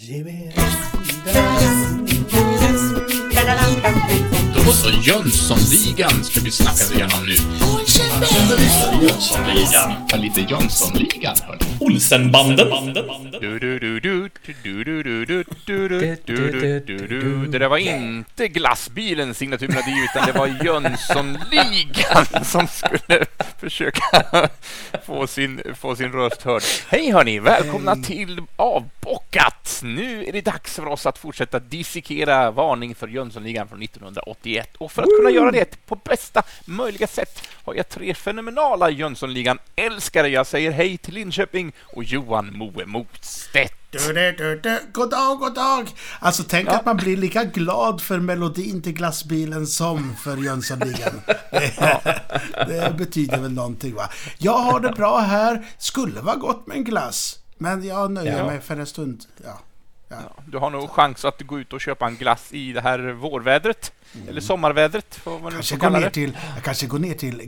lleve så Jönssonligan ska vi snacka lite grann om nu. Jönssonligan. Ja, lite Jönssonligan, hörni. Olsenbanden. Det där var inte glassbilens signaturmelodi, utan det var Jönssonligan som skulle försöka få sin, få sin röst hörd. Hej hörni, välkomna till Avbockat! Nu är det dags för oss att fortsätta dissekera Varning för Jönssonligan från 1981 och för att kunna göra det på bästa möjliga sätt har jag tre fenomenala Jönssonligan-älskare. Jag säger hej till Linköping och Johan Moe Motstedt. Du, du, du. God dag, god dag! Alltså tänk att man blir lika glad för melodin till glassbilen som för Jönssonligan. Det, det betyder väl någonting va? Jag har det bra här. Skulle vara gott med en glass. Men jag nöjer Ja. mig för en stund. Ja. Du har nog chans att gå ut och köpa en glass i det här vårvädret. Eller sommarvädret, vad man Kanske får gå kalla ner det. till, jag kanske går ner till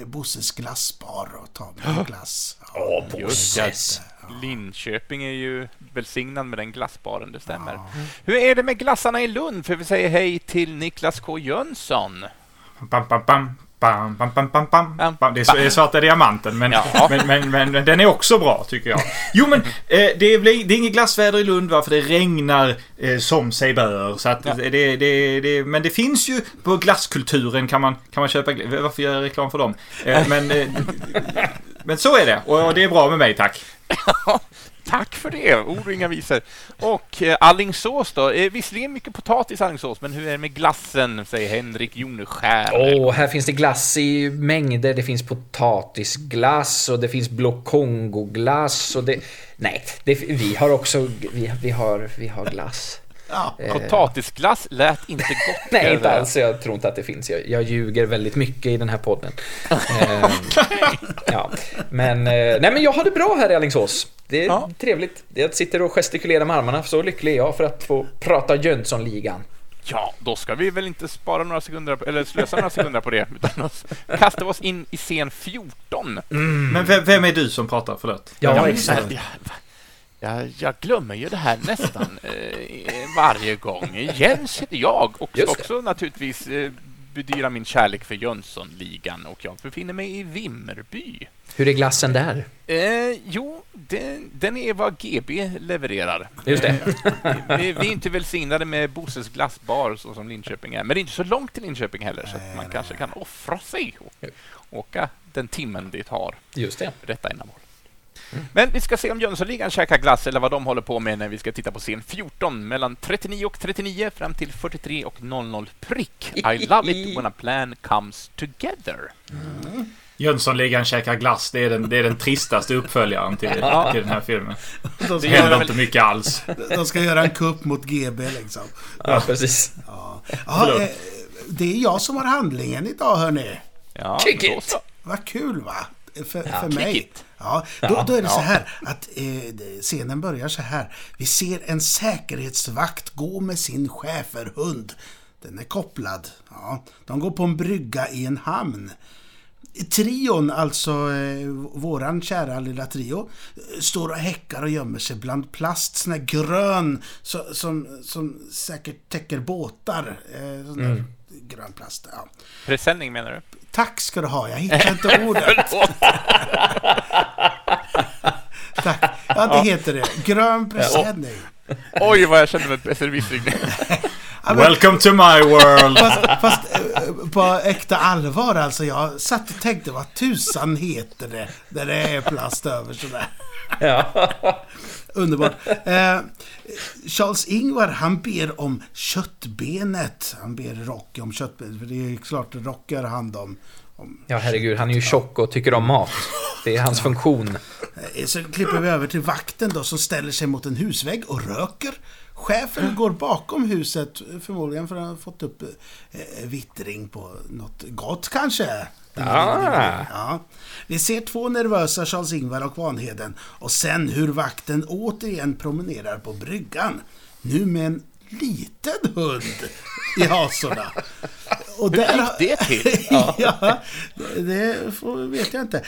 eh, Bosses glassbar och tar mig en glass. Ja. Just det. Linköping är ju välsignad med den glassbaren, det stämmer. Hur är det med glassarna i Lund? För vi säger hej till Niklas K Jönsson. Bam, bam, bam. Bam, bam, bam, bam, bam. Det är, svarta diamanten, men, Ja. men, men, men, men den är också bra tycker jag. Jo, men eh, det, blir, det är inget glassväder i Lund va, för det regnar eh, som sig bör. Så att Ja. det, det, det, men det finns ju på glasskulturen kan man, kan man köpa Varför gör jag reklam för dem? Eh, men, eh, men så är det och det är bra med mig, tack. Tack för det, ord och inga visor. Och eh, Allingsås då? Eh, visserligen mycket potatis i Allingsås, men hur är det med glassen, säger Henrik Joneskär. Åh, här finns det glass i mängder. Det finns potatisglass och det finns blå Kongo-glass och det... Nej, det, vi har också... Vi, vi, har, vi har glass. Ja. Potatisglass lät inte gott. Nej, inte alls. Jag tror inte att det finns. Jag, jag ljuger väldigt mycket i den här podden. Ehm, ja. Men, eh, nej, men jag har det bra här i Alingsås. Det är Ja. trevligt. Jag sitter och gestikulerar med armarna. Så lycklig är jag för att få prata Jönssonligan. Ja, då ska vi väl inte spara några sekunder, på- eller slösa några sekunder på det, utan oss, vi oss in i scen 14. Men vem, vem är du som pratar? Förlåt. Ja, men exakt. Jag, jag, glömmer ju det här nästan eh, varje gång. Jens heter jag och ska också naturligtvis eh, bedyra min kärlek för Jönssonligan och jag befinner mig i Vimmerby. Hur är glassen där? Eh, jo, den, den är vad GB levererar. Just det. Vi, vi är inte välsignade med Bosses glassbar så som Linköping är, men det är inte så långt till Linköping heller så att man kanske kan offra sig och åka den timmen det tar Just det. för detta ändamål. Men vi ska se om Jönssonligan käkar glass eller vad de håller på med när vi ska titta på scen 14 mellan 39 och 39 fram till 43 och 00 prick. I love it when a plan comes together. Jönssonligan käkar glass. Det är den, det är den tristaste uppföljaren till, Ja. till den här filmen. De Det händer väl- inte mycket alls. de ska göra en kupp mot GB liksom. Ja, precis. Ja, Förlåt. eh, det är jag som har handlingen idag hörni. Ja, Kick it. Vad kul va? För, för kick mig. Ja, då, då är det så här att eh, scenen börjar så här. Vi ser en säkerhetsvakt gå med sin schäferhund. Den är kopplad. Ja, de går på en brygga i en hamn. Trion, alltså eh, våran kära lilla trio, står och häckar och gömmer sig bland plast, sån här grön så, som, som säkert täcker båtar. Eh, sån där grön plast. Ja. Presenning menar du? Tack ska du ha, jag hittar inte ordet. Tack. Ja, det heter det. Grön presenning. Oj, vad jag kände mig besserwissrig. Ja, Welcome to my world! fast fast på äkta allvar alltså. Jag satt och tänkte vad tusan heter det där det är plast över sådär. Ja. Underbart. Eh, Charles Ingvar han ber om köttbenet. Han ber Rocky om köttbenet. För det är klart att Rocky har hand om. om ja, herregud. Han är ju tjock och tycker om mat. Det är hans funktion. Eh, Så klipper vi över till vakten då som ställer sig mot en husvägg och röker. Chefen går bakom huset, förmodligen för att han fått upp eh, vittring på något gott kanske. Ah. Ja. Vi ser två nervösa Charles-Ingvar och Vanheden och sen hur vakten återigen promenerar på bryggan. Nu med en liten hund i hasorna. Och Hur gick det till? ja, det får, vet jag inte.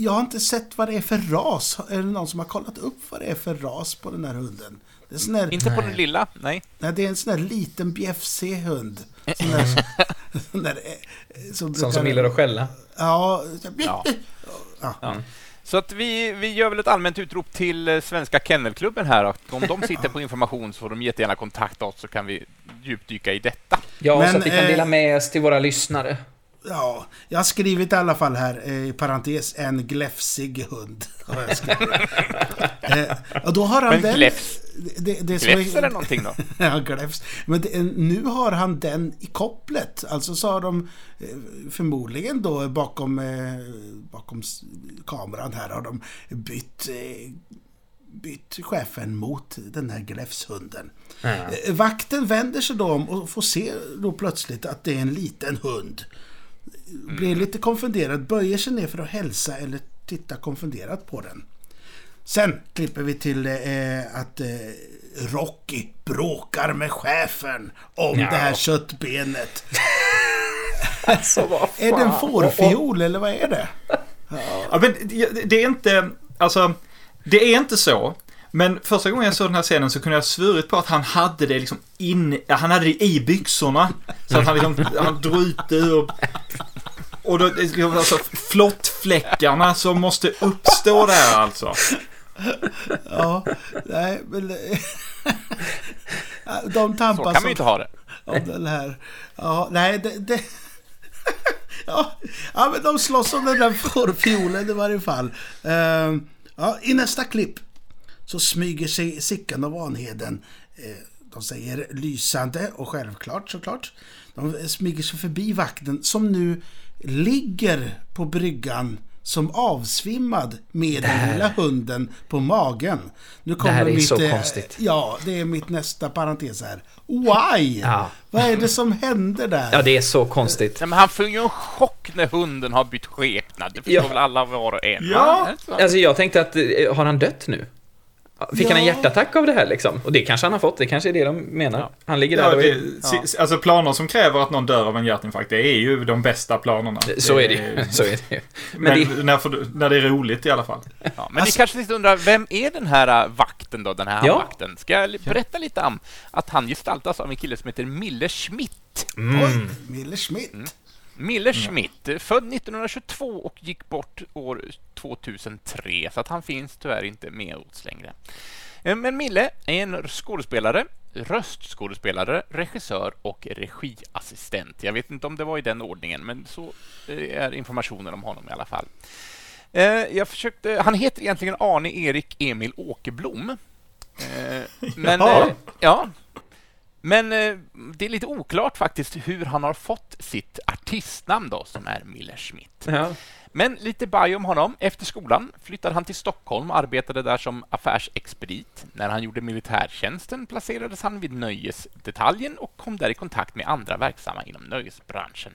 Eh, eh, jag har inte sett vad det är för ras. Är det någon som har kollat upp vad det är för ras på den här hunden? Det är, sån där, Inte på den lilla, nej. nej, det är en sån där liten bjäfsig hund. Sån där, sån där, eh, som, Sån som gillar att skälla. Ja, Ja. ja. Ja. Så att vi, vi gör väl ett allmänt utrop till eh, Svenska Kennelklubben här. Att om de sitter på information så får de jättegärna kontakta oss så kan vi djupdyka i detta. Ja, Men, så att vi kan eh, dela med oss till våra lyssnare. Ja, jag har skrivit i alla fall här, eh, i parentes, en gläfsig hund. Har jag skrivit. eh, och då har han Men den... gläfs, Det, det gläfs eller någonting då? ja, gläfs. Men det, nu har han den i kopplet. Alltså så har de eh, förmodligen då bakom, eh, bakom kameran här har de bytt, eh, bytt chefen mot den här gläfshunden. Eh, Vakten vänder sig då om och får se då plötsligt att det är en liten hund. Blir lite konfunderad, böjer sig ner för att hälsa eller titta konfunderat på den. Sen klipper vi till eh, att eh, Rocky bråkar med chefen om Ja. det här köttbenet. Alltså, vad Är det en fårfiol eller vad är det? Ja, men det- det är inte, alltså, det är inte så. Men första gången jag såg den här scenen så kunde jag svurit på att han hade det liksom in, han hade det i byxorna. Så att han liksom, han drog ut det ur. Och då, alltså flottfläckarna som måste uppstå där alltså. Ja, nej men... de Så tampas kan man ju inte ha det. om den här. Ja, nej det... det ja, ja, men de slåss om den där fårfiolen i varje fall. Ehm, ja, I nästa klipp så smyger sig Sickan och Vanheden. eh, de säger lysande och självklart såklart. De smyger sig förbi vakten som nu ligger på bryggan som avsvimmad med den lilla hunden på magen. Nu kommer här är mitt, så eh, konstigt. Ja, det är mitt nästa parentes här. Why? Ja. Vad är det som händer där? Ja, det är så konstigt. Nej, men han får ju en chock när hunden har bytt skepnad. Det förstår Ja. väl alla var och en? Ja. Alltså, jag tänkte att, eh, har han dött nu? Fick han en Ja. hjärtattack av det här liksom? Och det kanske han har fått, det kanske är det de menar. Ja. Han ligger där Ja, och det, är... si- Alltså planer som kräver att någon dör av en hjärtinfarkt, det är ju de bästa planerna. Så är det ju. Så är det ju. Men, Men det... när, när det är roligt i alla fall. Ja, men Alltså- ni kanske lite undrar, vem är den här äh, vakten då, den här Ja. vakten? Ska jag berätta lite om att han gestaltas av en kille som heter Mille Schmidt. Oj, Mille Schmidt. Mm. Mille Schmidt, eh, född 1922 och gick bort år 2003, så att han finns tyvärr inte med oss längre. Eh, Men Mille är en skådespelare, röstskådespelare, regissör och regiassistent. Jag vet inte om det var i den ordningen, men så eh, är informationen om honom i alla fall. Eh, Jag försökte, han heter egentligen Arne Erik Emil Åkerblom. Men, eh, ja, men eh, det är lite oklart faktiskt hur han har fått sitt artistnamn då, som är Miller Schmidt. Ja. Men lite bio om honom. Efter skolan flyttade han till Stockholm och arbetade där som affärsexpedit. När han gjorde militärtjänsten placerades han vid nöjesdetaljen och kom där i kontakt med andra verksamma inom nöjesbranschen.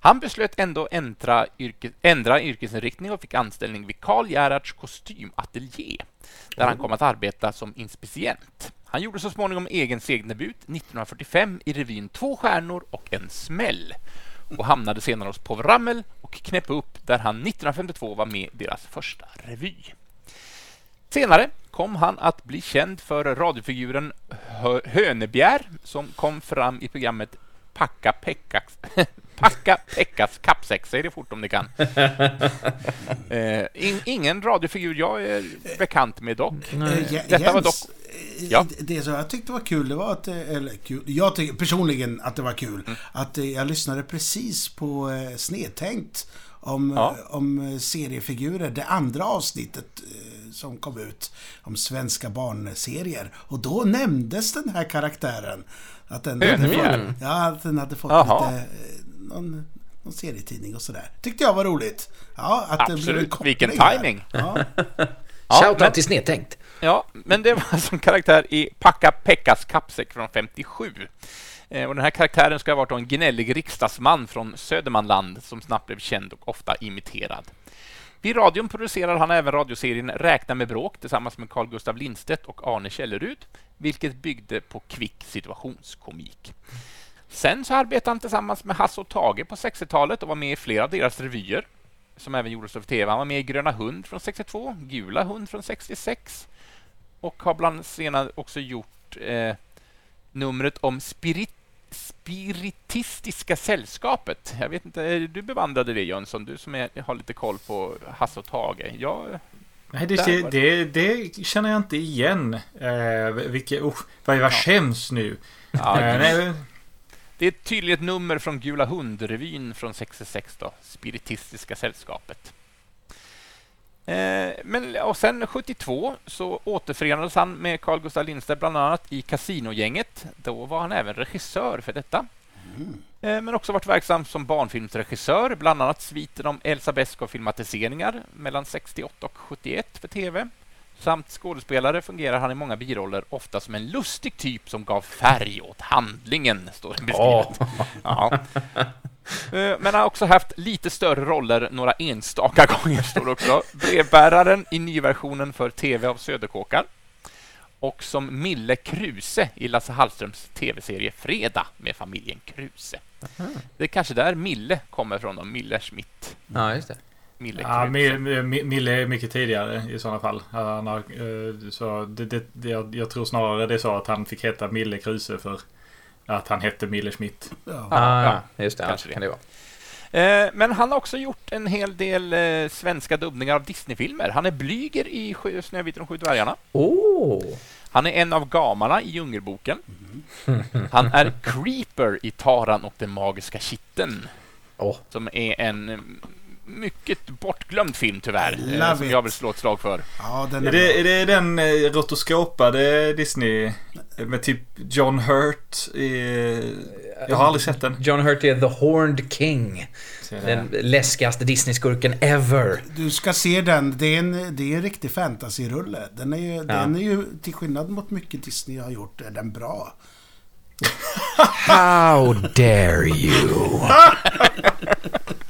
Han beslöt ändå ändra, yrke, ändra yrkesinriktning och fick anställning vid Karl Gerhards kostymateljé, där han kom att arbeta som inspicient. Han gjorde så småningom egen segdebut 1945 i revyn Två stjärnor och en smäll och hamnade senare hos Povel Ramel och Knäpp upp där han 1952 var med i deras första revy. Senare kom han att bli känd för radiofiguren Hönebjär som kom fram i programmet Packa Pekkax Packa Pekkas kappsäck, säg det fort om ni kan. Eh, in, ingen radiofigur jag är bekant med dock. Eh, Je- Detta var Jens, eh, Ja. Det som jag tyckte var kul, det var att, eh, eller kul, jag tycker personligen att det var kul, Mm. att eh, jag lyssnade precis på eh, Snedtänkt om, Ja. eh, om eh, seriefigurer, det andra avsnittet eh, som kom ut om svenska barnserier. Och då nämndes den här karaktären. Att den, Hönebjer? Ja, att den hade fått Jaha. lite, eh, någon, någon serietidning och sådär. Tyckte jag var roligt. Ja, att det blev en Absolut. koppling Vilken timing. Ja. Ja, Shoutout men- till Snedtänkt. Ja, men det var som karaktär i Packa Pekkas kappsäck från 57. Eh, Och den här karaktären ska ha varit en gnällig riksdagsman från Södermanland som snabbt blev känd och ofta imiterad. Vid radion producerar han även radioserien Räkna med bråk tillsammans med Carl Gustav Lindstedt och Arne Källerud, vilket byggde på kvick situationskomik. Sen så arbetade han tillsammans med Hasse och Tage på 60-talet och var med i flera av deras revyer. som även gjordes av TV. Han var med i Gröna hund från 62, Gula hund från 66 och har bland senare också gjort eh, numret om spirit, Spiritistiska sällskapet. Jag vet inte, är du bevandrade det Jönsson? Du som är, har lite koll på Hasse och Tage. Jag, Nej, det, var det, det, känner jag inte igen. Eh, vilket, usch, vad jag skäms nu. ja, Eh, nej, Det är tydligen ett nummer från Gula hund-revyn från 66 då, Spiritistiska sällskapet. Eh, men, och sen 72 så återförenades han med Carl Gustaf Lindstedt bland annat i Casinogänget. Då var han även regissör för detta. Eh, men också varit verksam som barnfilmsregissör, bland annat sviten om Elsa Beskow-filmatiseringar mellan 68 och 71 för TV. Samt skådespelare fungerar han i många biroller, ofta som en lustig typ som gav färg åt handlingen, står det beskrivet. Ja. Eh, Men har också haft lite större roller några enstaka gånger, står det också. Brevbäraren i nyversionen för TV av Söderkåkar och som Mille Kruse i Lasse Hallströms TV-serie Fredag med familjen Kruse. Det är kanske där Mille kommer från, Mille Schmidt. Ja, just det. Mille Ja, Mille är mycket tidigare i sådana fall. Han har, eh, så det, det, jag, jag tror snarare det är så att han fick heta Mille Kruse för att han hette Mille Schmidt. Ja. Ah, ja, just det. kanske det. kan det vara. Eh, Men han har också gjort en hel del eh, svenska dubbningar av Disneyfilmer. Han är Blyger i Snövit och de sju dvärgarna. Oh! Han är en av gamarna i Djungelboken. Han är Creeper i Taran och den magiska kitteln. Åh. Som är en mm, mycket bortglömd film tyvärr. Eh, love Som it. jag vill slå ett slag för. ja, den Är är, det, är det den eh, rotoskopade Disney med typ John Hurt i... Jag har aldrig sett den. John Hurt är The Horned King. Den läskigaste Disney-skurken ever. Du ska se den. Det är en, det är en riktig fantasyrulle. Den är, ju, den är ju, till skillnad mot mycket Disney har gjort, är den bra. How dare you?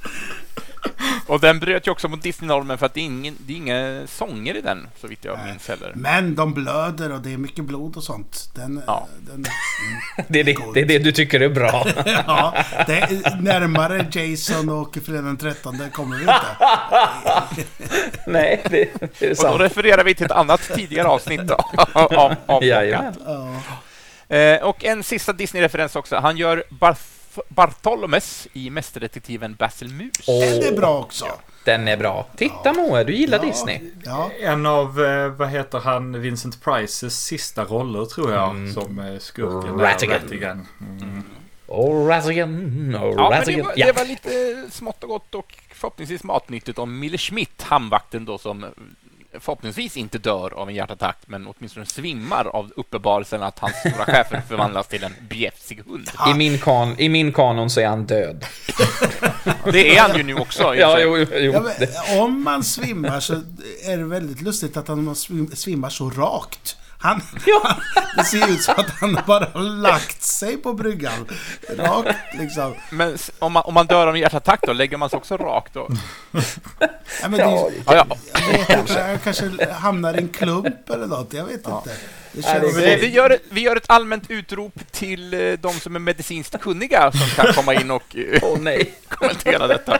Och den bröt ju också mot Disney-normen för att det är, ingen, det är inga sånger i den, så vitt jag minns heller. Men de blöder och det är mycket blod och sånt. Den, Ja. den, mm. Det är det, det är det du tycker är bra. ja, det är närmare Jason och fredag den 13 kommer vi inte. Nej, det, det är Och då sant. refererar vi till ett annat tidigare avsnitt då, av, av, av Jajamän. Ja. Eh, och en sista Disney-referens också. Han gör Barth- Bartholomews i Mästerdetektiven Basil Mus. Den är bra också. Den är bra. Titta Moe, du gillar Ja. Disney. Ja, En av, eh, vad heter han, Vincent Prices sista roller tror jag. Som eh, skurken. Rattigan. Rattigan. Mm. Och Razzigan, och Ja, men det Razzigan. var, Ja. det var lite smått och gott och förhoppningsvis matnyttigt om Mille Schmidt, hamnvakten då som förhoppningsvis inte dör av en hjärtattack men åtminstone svimmar av uppenbarelsen att hans stora chefer förvandlas till en bjäfsig hund. I, min kan, I min kanon så är han död. Det är han ju nu också. Ja, jo, jo, jo. ja, men, om man svimmar så är det väldigt lustigt att han svim- svimmar så rakt. Han, Ja. det ser ut som att han bara har lagt sig på bryggan. Rakt liksom. Men om man, om man dör av en hjärtattack då, lägger man sig också rakt då? Ja, men det, Ja, Ja, ja. jag vet inte, han kanske hamnar i en klump eller något. Jag vet inte. Det det- Vi gör, ett, vi gör ett allmänt utrop till eh, de som är medicinskt kunniga som kan komma in och nej. kommentera detta.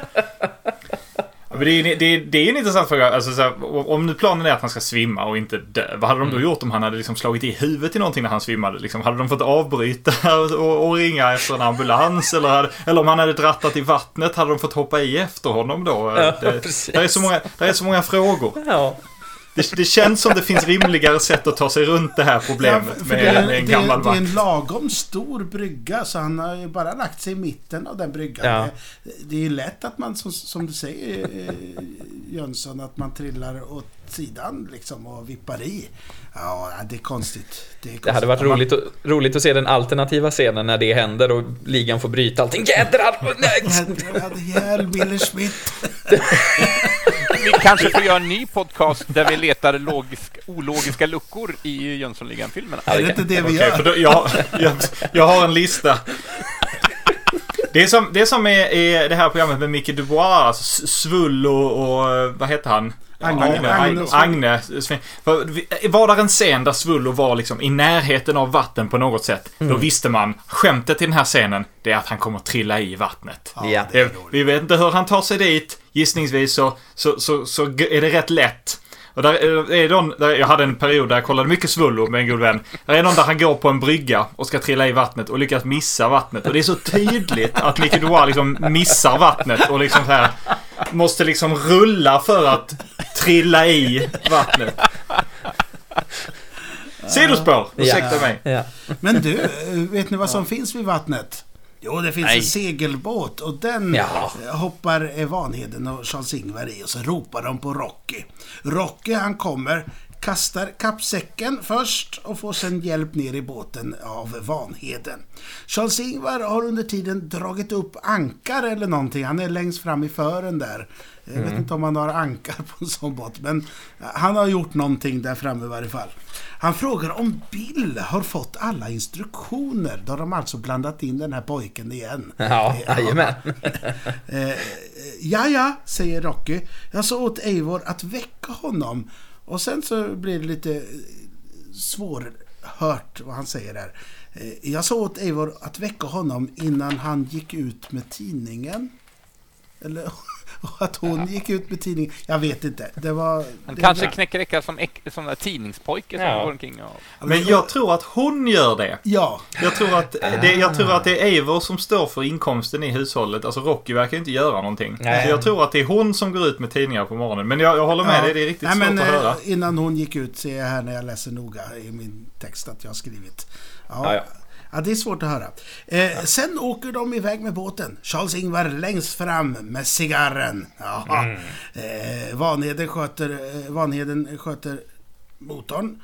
Ja, Men det, är, det, är, det är en intressant fråga. Alltså, så här, om- nu planen är att han ska svimma och inte dö. Vad hade de då gjort om han hade liksom slagit i huvudet i någonting när han svimmade? Liksom, hade de fått avbryta och, och ringa efter en ambulans? Eller, hade, eller om han hade drattat i vattnet, hade de fått hoppa i efter honom då? Ja, det, precis. det, är så många, det är så många frågor. Ja. Det, det känns som det finns rimligare sätt att ta sig runt det här Ja, problemet för med, det, är, med en det, gammal det är vakt. en lagom stor brygga så han har ju bara lagt sig i mitten av den bryggan. Ja. Det, det är ju lätt att man, som, som du säger eh, Jönsson, att man trillar åt sidan liksom och vippar i. Ja, det är konstigt. Det, är konstigt. Det hade varit roligt, att- roligt att se den alternativa scenen när det händer och ligan får bryta allting. Jädrar! Jädrar Wille Schmidt. Vi kanske får göra en ny podcast där vi letar logisk, ologiska luckor i Jönssonligan-filmerna. Är det inte det vi gör? för då, jag, jag, jag har en lista. Det är som, det är som är, är det här programmet med Micke Dubois, alltså Svull och, och vad heter han? Agne, Agne, Agne, Var där en scen där Svullo var liksom i närheten av vatten på något sätt, då visste man, skämtet i den här scenen, det är att han kommer trilla i vattnet. Ja. det är vi vet inte hur han tar sig dit. Gissningsvis så, så, så, så är det rätt lätt. Och där är- någon, där jag hade en period där jag kollade mycket Svullo med en god vän. Där är någon där han går på en brygga och ska trilla i vattnet och lyckas missa vattnet. Och det är så tydligt att Mickey Dubois liksom missar vattnet och liksom så här måste liksom rulla för att trilla i vattnet. Sidospår! Ursäkta mig. Ja. Men du, vet ni vad som finns vid vattnet? Jo, det finns Nej. en segelbåt och den Ja. hoppar Vanheden och Charles-Ingvar i och så ropar de på Rocky. Rocky han kommer, kastar kappsäcken först och får sen hjälp ner i båten av Vanheden. Charles-Ingvar har under tiden dragit upp ankar eller någonting. Han är längst fram i fören där. Jag vet inte om han har ankar på en sån båt, men eh, han har gjort någonting där framme i varje fall. Han frågar om Bill har fått alla instruktioner. Då har de alltså blandat in den här pojken igen. Ja, jajamän. Eh, ja, ja, säger Rocky. Jag sa åt Eivor att väcka honom. Och sen så blir det lite svårhört vad han säger där. Eh, jag sa åt Eivor att väcka honom innan han gick ut med tidningen. Eller och att hon gick ut med tidningen. Jag vet inte. Det var... Han det kanske var- knäcker räcka som, som där tidningspojke som Ja. går omkring och... Men jag tror att hon gör det. Ja, Jag tror, att det, jag tror att det är Eivor som står för inkomsten i hushållet. Alltså Rocky verkar inte göra någonting. Nej. Så jag tror att det är hon som går ut med tidningar på morgonen. Men jag, jag håller med Ja. dig, det är riktigt Nej, svårt men, att eh, höra. Innan hon gick ut ser jag här när jag läser noga i min text att jag har skrivit. Ja, Ja, ja. Ja. det är svårt att höra. Eh, Sen åker de iväg med båten. Charles-Ingvar längst fram med cigarren. Jaha. Mm. Eh, Vanheden, sköter, eh, Vanheden sköter motorn.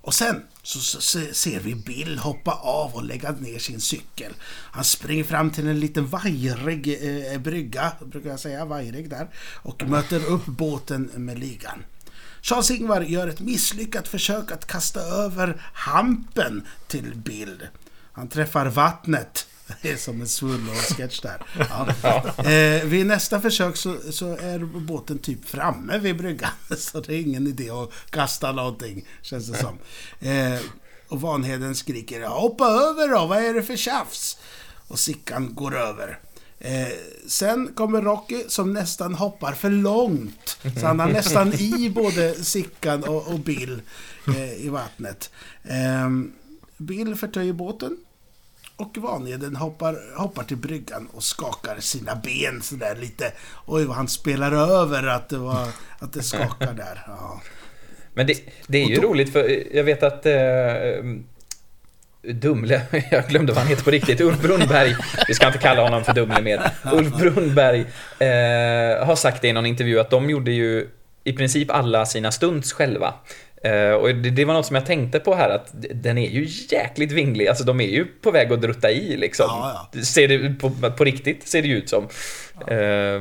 Och sen så, så, se- ser vi Bill hoppa av och lägga ner sin cykel. Han springer fram till en liten vajrig eh, brygga, brukar jag säga, vajrig där, och möter upp båten med ligan. Charles-Ingvar gör ett misslyckat försök att kasta över hampen till Bill. Han träffar vattnet. Det är som en Svullo-sketch där. Ja. Eh, vid nästa försök så, så är båten typ framme vid bryggan. Så det är ingen idé att kasta någonting, känns det som. Eh, och Vanheden skriker ”Hoppa över då, vad är det för tjafs?” Och Sickan går över. Eh, sen kommer Rocky som nästan hoppar för långt. Så han har nästan i både Sickan och, och Bill eh, i vattnet. Eh, Bill förtöjer båten. Och Vanheden hoppar, hoppar till bryggan och skakar sina ben sådär lite. Oj, vad han spelar över att det, var, att det skakar där. Ja. Men det, det är ju då- roligt för jag vet att eh, Dumle, jag glömde vad han heter på riktigt, Ulf Brunnberg, vi ska inte kalla honom för Dumle mer. Ulf Brunnberg eh, har sagt det i någon intervju att de gjorde ju i princip alla sina stunts själva. Eh, och det, det var något som jag tänkte på här att den är ju jäkligt vinglig, alltså de är ju på väg att drutta i liksom. Ja, Ser det på, på riktigt ser det ju ut som. Eh,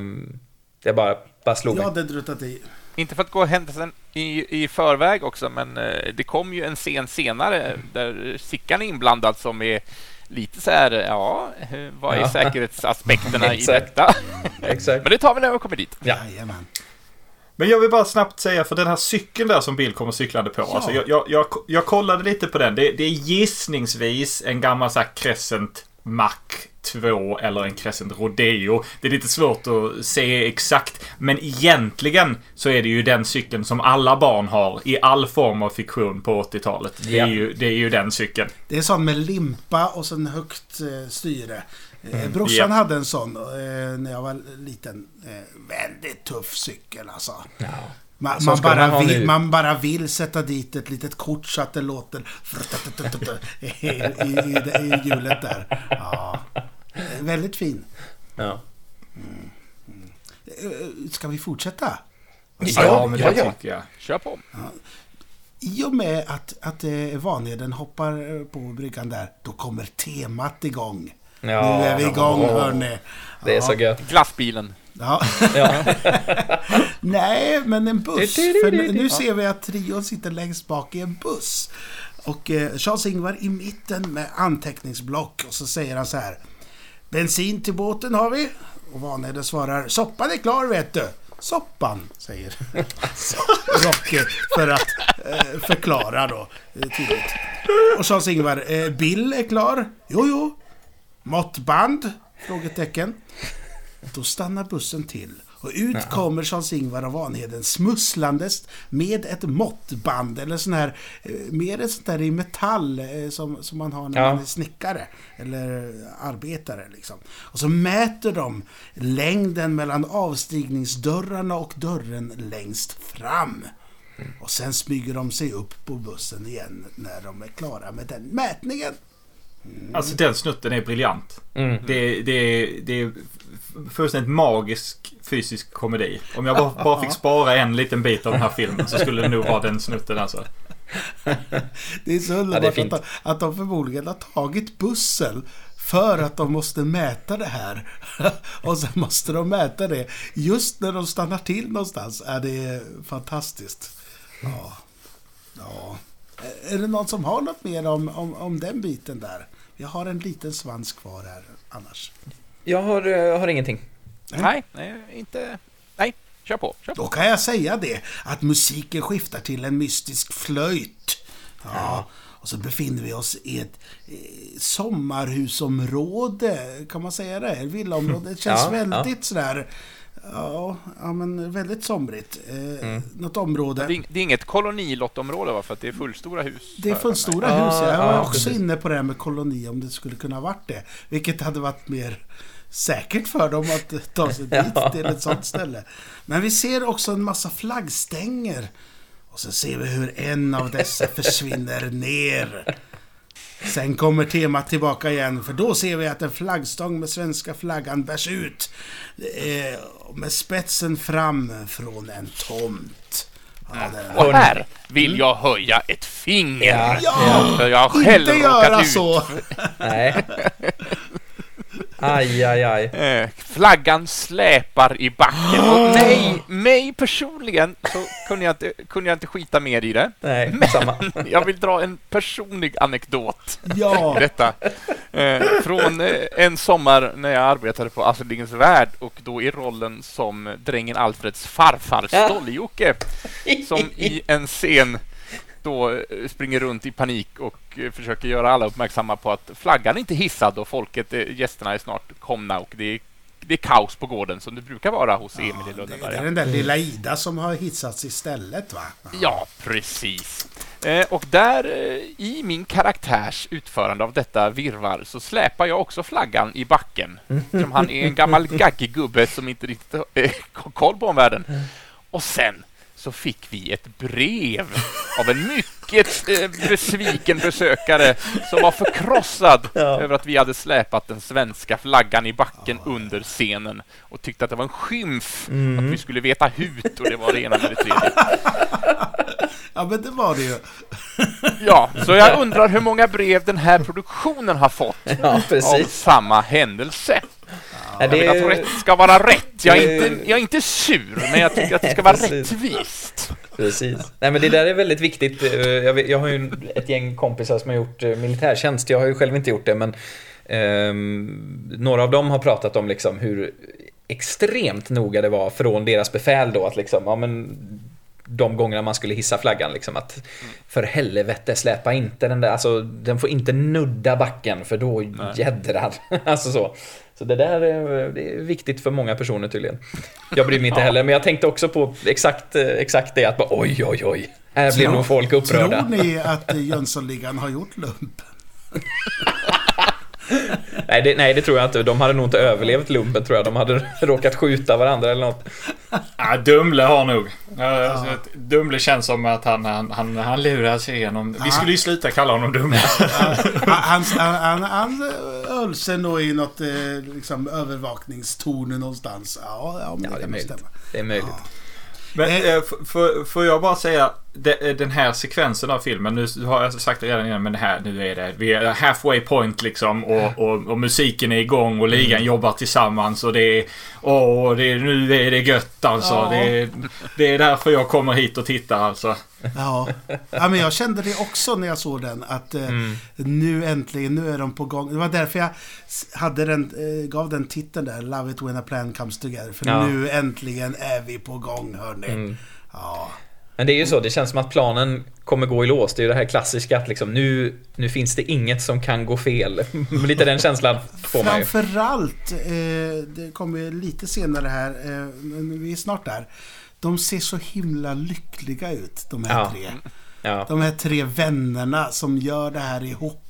det bara, bara slog mig. Jag hade druttat i. Inte för att gå händelsen i, i förväg också, men eh, det kom ju en scen senare där Sickan är inblandad som är lite så här, ja, eh, vad är Ja. säkerhetsaspekterna i detta? Exakt. Men det tar vi när vi kommer dit. Ja. Jajamän. Men jag vill bara snabbt säga, för den här cykeln där som Bill kommer cyklande på. Alltså jag, jag, jag, jag kollade lite på den. Det, det är gissningsvis en gammal så här Crescent Mac 2 eller en Crescent Rodeo. Det är lite svårt att se exakt. Men egentligen så är det ju den cykeln som alla barn har i all form av fiktion på 80-talet. Det, Ja. är ju, det är ju den cykeln. Det är sån med limpa och sen högt eh, styre. Eh, brorsan Ja. hade en sån eh, när jag var liten. Eh, väldigt tuff cykel alltså. Ja. Man, Så man, man bara ha vill, man bara vill sätta dit ett litet kort så att det låter i, i, i, i hjulet där. Ja. Väldigt fin. Ja. Eh, Ska vi fortsätta? Ja, men ja, det ja. tycker jag. Kör på. I och med att, att Vanheden hoppar på bryggan där, då kommer temat igång. Ja. nu är vi igång Åh, hörni. Det är så gött. Glassbilen. Ja. Ja. Nej, men en buss. För nu, ser vi att trion sitter längst bak i en buss. Och eh, Charles-Ingvar i mitten med anteckningsblock. Och så säger han så här. Bensin till båten har vi. Och Vanheden svarar. Soppan är klar vet du. Soppan, säger Rocky för att eh, förklara då eh, tydligt. Och Charles-Ingvar, eh, Bill är klar? Jo, jo. Måttband? Frågetecken. Då stannar bussen till. Och ut kommer Charles-Ingvar av Vanheden smusslandes med ett måttband eller sån här, eh, mer ett sånt där i metall eh, som, som man har när Ja. man är snickare eller arbetare liksom. Och så mäter de längden mellan avstigningsdörrarna och dörren längst fram. Och sen smyger de sig upp på bussen igen när de är klara med den mätningen. Alltså den snutten är briljant. Mm. Det, det, det är fullständigt magisk fysisk komedi. Om jag bara, bara fick spara en liten bit av den här filmen så skulle det nog vara den snutten alltså. Det är så underbart fint. att, de, att de förmodligen har tagit bussen för att de måste mäta det här. Och sen måste de mäta det just när de stannar till någonstans. Är det fantastiskt. Ja. ja. Är det någon som har något mer om, om, om den biten där? Jag har en liten svans kvar här annars. Jag har, eh, jag har ingenting. Nej, nej, inte... Nej, kör på. Kör på. Då kan jag säga det, att musiken skiftar till en mystisk flöjt. Ja. Och så befinner vi oss i ett eh, sommarhusområde, kan man säga det? Villaområde. Det känns Ja, väldigt sådär... Ja, ja, men väldigt somrigt. Eh, Något område. Det är, det är inget kolonilottområde va? För att det är fullstora hus. Det är fullstora Ja, hus. Jag var ja, också precis. inne på det här med koloni, om det skulle kunna ha varit det. Vilket hade varit mer säkert för dem att ta sig dit Ja. till ett sånt ställe. Men vi ser också en massa flaggstänger. Och så ser vi hur en av dessa försvinner ner. Sen kommer temat tillbaka igen, för då ser vi att en flaggstång med svenska flaggan bärs ut. Eh, med spetsen fram från en tomt. Ja, Och här vill jag höja ett finger. Ja, Ja, För jag har själv inte göra ut så! Nej. Aj, aj, aj. Eh, flaggan släpar i backen och nej, mig personligen så kunde jag, inte, kunde jag inte skita mer i det. Nej, samma. Jag vill dra en personlig anekdot i Ja, detta. Eh, från eh, en sommar när jag arbetade på Astrid Lindgrens Värld och då i rollen som drängen Alfreds farfar Stolle-Jocke som i en scen då eh, springer runt i panik och eh, försöker göra alla uppmärksamma på att flaggan är inte hissad och folket, eh, gästerna är snart komna och det är, det är kaos på gården som det brukar vara hos Emil i det är Lönneberga. den där lilla Ida som har hissats istället va? Ja, precis. Eh, och där i min karaktärs utförande av detta virvar så släpar jag också flaggan i backen. Som han är en gammal gaggig gubbe som inte riktigt har koll på omvärlden. Och sen så fick vi ett brev av en mycket eh, besviken besökare som var förkrossad Ja. över att vi hade släpat den svenska flaggan i backen under scenen och tyckte att det var en skymf att vi skulle veta hut och det var det ena med det tredje. Ja, men det var det ju. Ja, så jag undrar hur många brev den här produktionen har fått Ja, av samma händelse. Jag vill att rätt ska vara rätt. Jag är, inte, jag är inte sur, men jag tycker att det ska vara rättvist. precis. Nej, men det där är väldigt viktigt. Eh, Jag, vet, jag har ju ett gäng kompisar som har gjort eh, militärtjänst. Jag har ju själv inte gjort det, men ehm, några av dem har pratat om liksom hur extremt noga det var från deras befäl då att liksom, ja men de gångerna man skulle hissa flaggan liksom att för helvete släpa inte den där, alltså den får inte nudda backen för då jädrar. alltså så. Så det där är, det är viktigt för många personer tydligen. Jag bryr mig inte heller, men jag tänkte också på exakt, eh, exakt det att bara, oj oj oj. Här blir nog folk upprörda. Tror ni att Jönssonligan har gjort lump? Nej det, nej, det tror jag inte. De hade nog inte överlevt lumpen tror jag. De hade råkat skjuta varandra eller något. Ja, Dumle har nog. Ja, alltså, Dumle känns som att han, han, han, han lurar sig igenom. Vi skulle ju sluta kalla honom Dumle. Han, han, han, han höll sig nog i något eh, liksom, övervakningstorn någonstans. Ja, ja men Ja, det det är möjligt. stämma. Det är möjligt. Men eh, får- får jag bara säga, de, den här sekvensen av filmen, nu har jag sagt det redan innan, men det här, nu är det, vi är halfway point liksom och, och, och musiken är igång och ligan jobbar tillsammans och det är, åh, det är, nu är det gött alltså. Ja. Det, är, det är därför jag kommer hit och tittar alltså. Ja. ja, men jag kände det också när jag såg den. Att eh, nu äntligen, nu är de på gång. Det var därför jag hade den, eh, gav den titeln där, Love it when a plan comes together. För Ja. nu äntligen är vi på gång, hörni. Ja. Men det är ju så, det känns som att planen kommer gå i lås. Det är ju det här klassiska att liksom nu, nu finns det inget som kan gå fel. Lite den känslan får man ju. Framförallt, eh, det kommer lite senare här, eh, vi är snart där. De ser så himla lyckliga ut, de här Ja. tre. Ja. De här tre vännerna som gör det här ihop.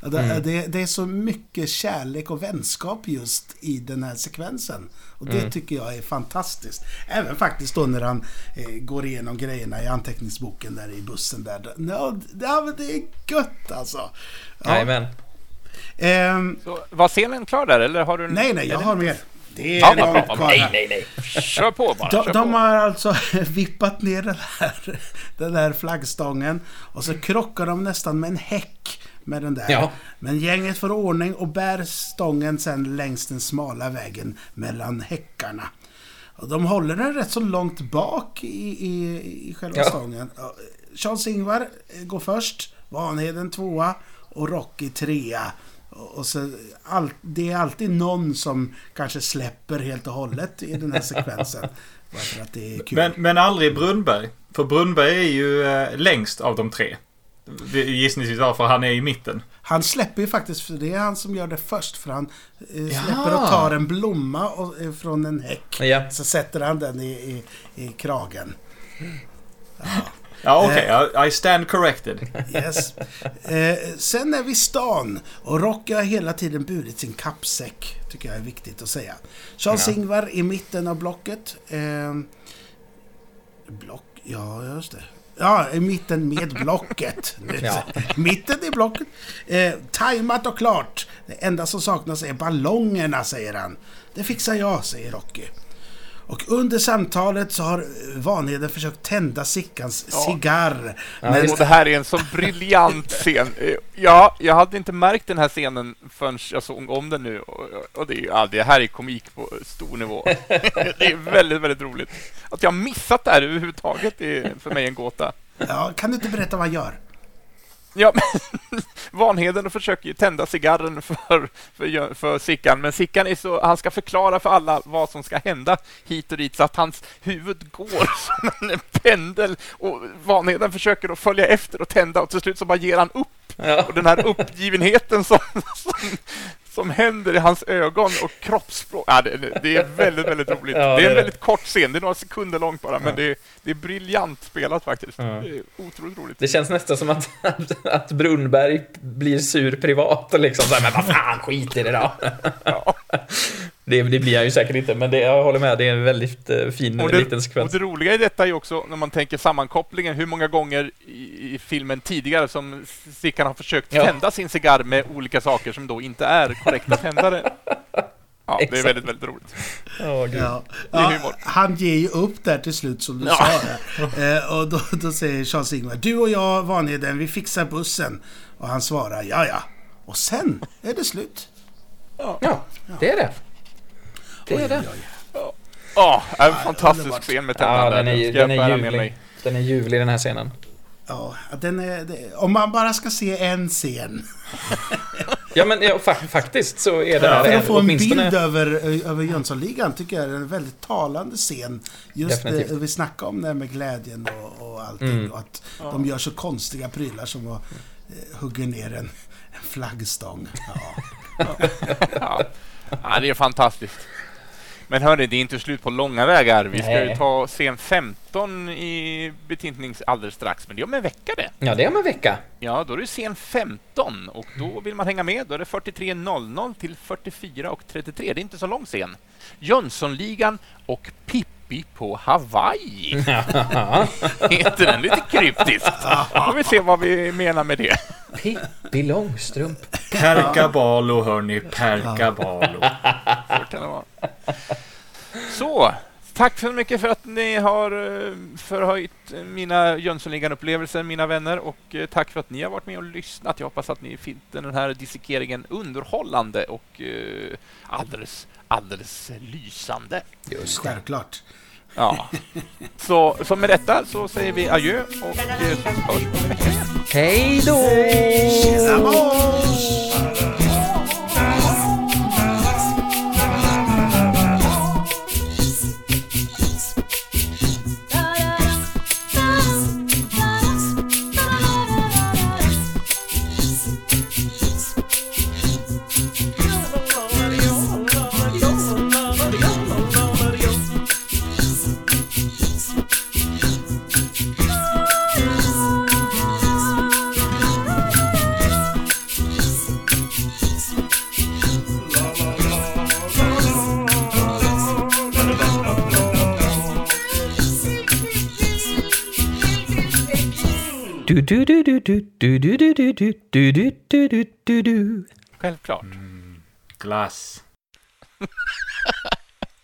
Det, Mm. det, det är så mycket kärlek och vänskap just i den här sekvensen. Och Mm. det tycker jag är fantastiskt. Även faktiskt då när han eh, går igenom grejerna i anteckningsboken där i bussen där. Det, ja, men det är gött alltså. Ja. Jajamän. Ehm, Så, var scenen klar där eller har du nej, nej, jag har mer. Det är Ja, långt kvar Nej, nej, nej. Kör på bara. De, kör de på. har alltså vippat ner den här, den här flaggstången och så krockar de nästan med en häck med den där. Ja. Men gänget får ordning och bär stången sen längs den smala vägen mellan häckarna. Och de håller den rätt så långt bak i, i, i själva Ja. stången. Charles-Ingvar eh, går först, Vanheden tvåa och Rocky trea. Och så all, det är alltid någon som kanske släpper helt och hållet i den här sekvensen. Bara för att det är kul. Men, men aldrig Brunnberg. För Brunnberg är ju eh, längst av de tre. Gissningsvis varför han är i mitten. Han släpper ju faktiskt, för det är han som gör det först. För han eh, Ja. släpper och tar en blomma och, eh, från en häck. Ja. Så sätter han den i, i, i kragen. Ja, okej. I- I stand corrected. Yes. Eh, sen är vi i stan och Rocky har hela tiden burit sin kappsäck. Tycker jag är viktigt att säga. Charles-Ingvar i mitten av blocket. Eh, block, ja just det. Ja, i mitten med blocket. Ja. mitten i blocket. Eh, tajmat och klart. Det enda som saknas är ballongerna, säger han. Det fixar jag, säger Rocky. Och under samtalet så har Vanheden försökt tända Sickans cigarr. men Och det här är en så briljant scen. Ja, jag hade inte märkt den här scenen förrän jag såg om den nu. Och, det, är, ja, det här är komik på stor nivå. Det är väldigt, väldigt roligt. Att jag missat det här överhuvudtaget är för mig en gåta. Ja, kan du inte berätta vad han gör? Ja, Vanheden försöker ju tända cigarren för, för, för Sickan, men Sickan är så, han ska förklara för alla vad som ska hända hit och dit så att hans huvud går som en pendel och Vanheden försöker att följa efter och tända och till slut så bara ger han upp. Ja. Och den här uppgivenheten som, som, som händer i hans ögon och kroppsspråk. Ja, det, det är väldigt, väldigt roligt. Ja, det är en väldigt kort scen, det är några sekunder långt bara, men det är, det är briljant spelat faktiskt. Ja. Det är otroligt roligt. Det känns nästan som att, att, att Brunnberg blir sur privat och liksom såhär, men vad fan, skit i det då. Ja. Det, det blir han ju säkert inte, men det, jag håller med, det är en väldigt eh, fin Och det, liten och sekvens. det roliga i detta är ju också när man tänker sammankopplingen, hur många gånger i, i filmen tidigare som Sickan har försökt Ja. tända sin cigarr med olika saker som då inte är korrekta tändare. Ja, det är Exakt. väldigt, väldigt roligt. Gud. Ja. Ja, han ger ju upp där till slut som du Ja. sa. Eh, och då, då säger Charles-Ingvar, du och jag Vanheden, vi fixar bussen. Och han svarar, ja ja. Och sen är det slut. Ja, det är det. Det är det. Ja, en underbart. fantastisk scen med Ja, tändande. den är, den är ljuvlig. Den är ljuvlig den här scenen. Ja, den är, det, om man bara ska se en scen. Ja, men ja, fa faktiskt så är det här För en- att få en bild över, över Jönssonligan tycker jag är en väldigt talande scen. Just Definitivt. det vi snackade om det här med glädjen och, och allting. Mm. Och att de gör så konstiga prylar som att eh, hugga ner en, en flaggstång. Ja. Ja. ja, det är fantastiskt. Men hörni, det är inte slut på långa vägar. Vi ska ju ta scen 15 i betintnings alldeles strax, men det är om en vecka det. Ja, det är om en vecka. Ja, då är det scen 15 och då vill man hänga med. Då är det 43.00 till 44 och 33. Det är inte så lång scen. Jönssonligan och Pippi på Hawaii. Heter den lite kryptiskt. Då får vi se vad vi menar med det. Pippi Långstrump. Perkabalo hörni, Perkabalo. Så Tack så mycket för att ni har eh, förhöjt mina Jönssonligan-upplevelser, mina vänner. Och eh, tack för att ni har varit med och lyssnat. Jag hoppas att ni finner den här dissekeringen underhållande och eh, alldeles, alldeles lysande. Just det. Självklart. Ja. Så, så med detta så säger vi adjö och hörs. Hej då! Du du du du du du du du du du du Självklart. Glass.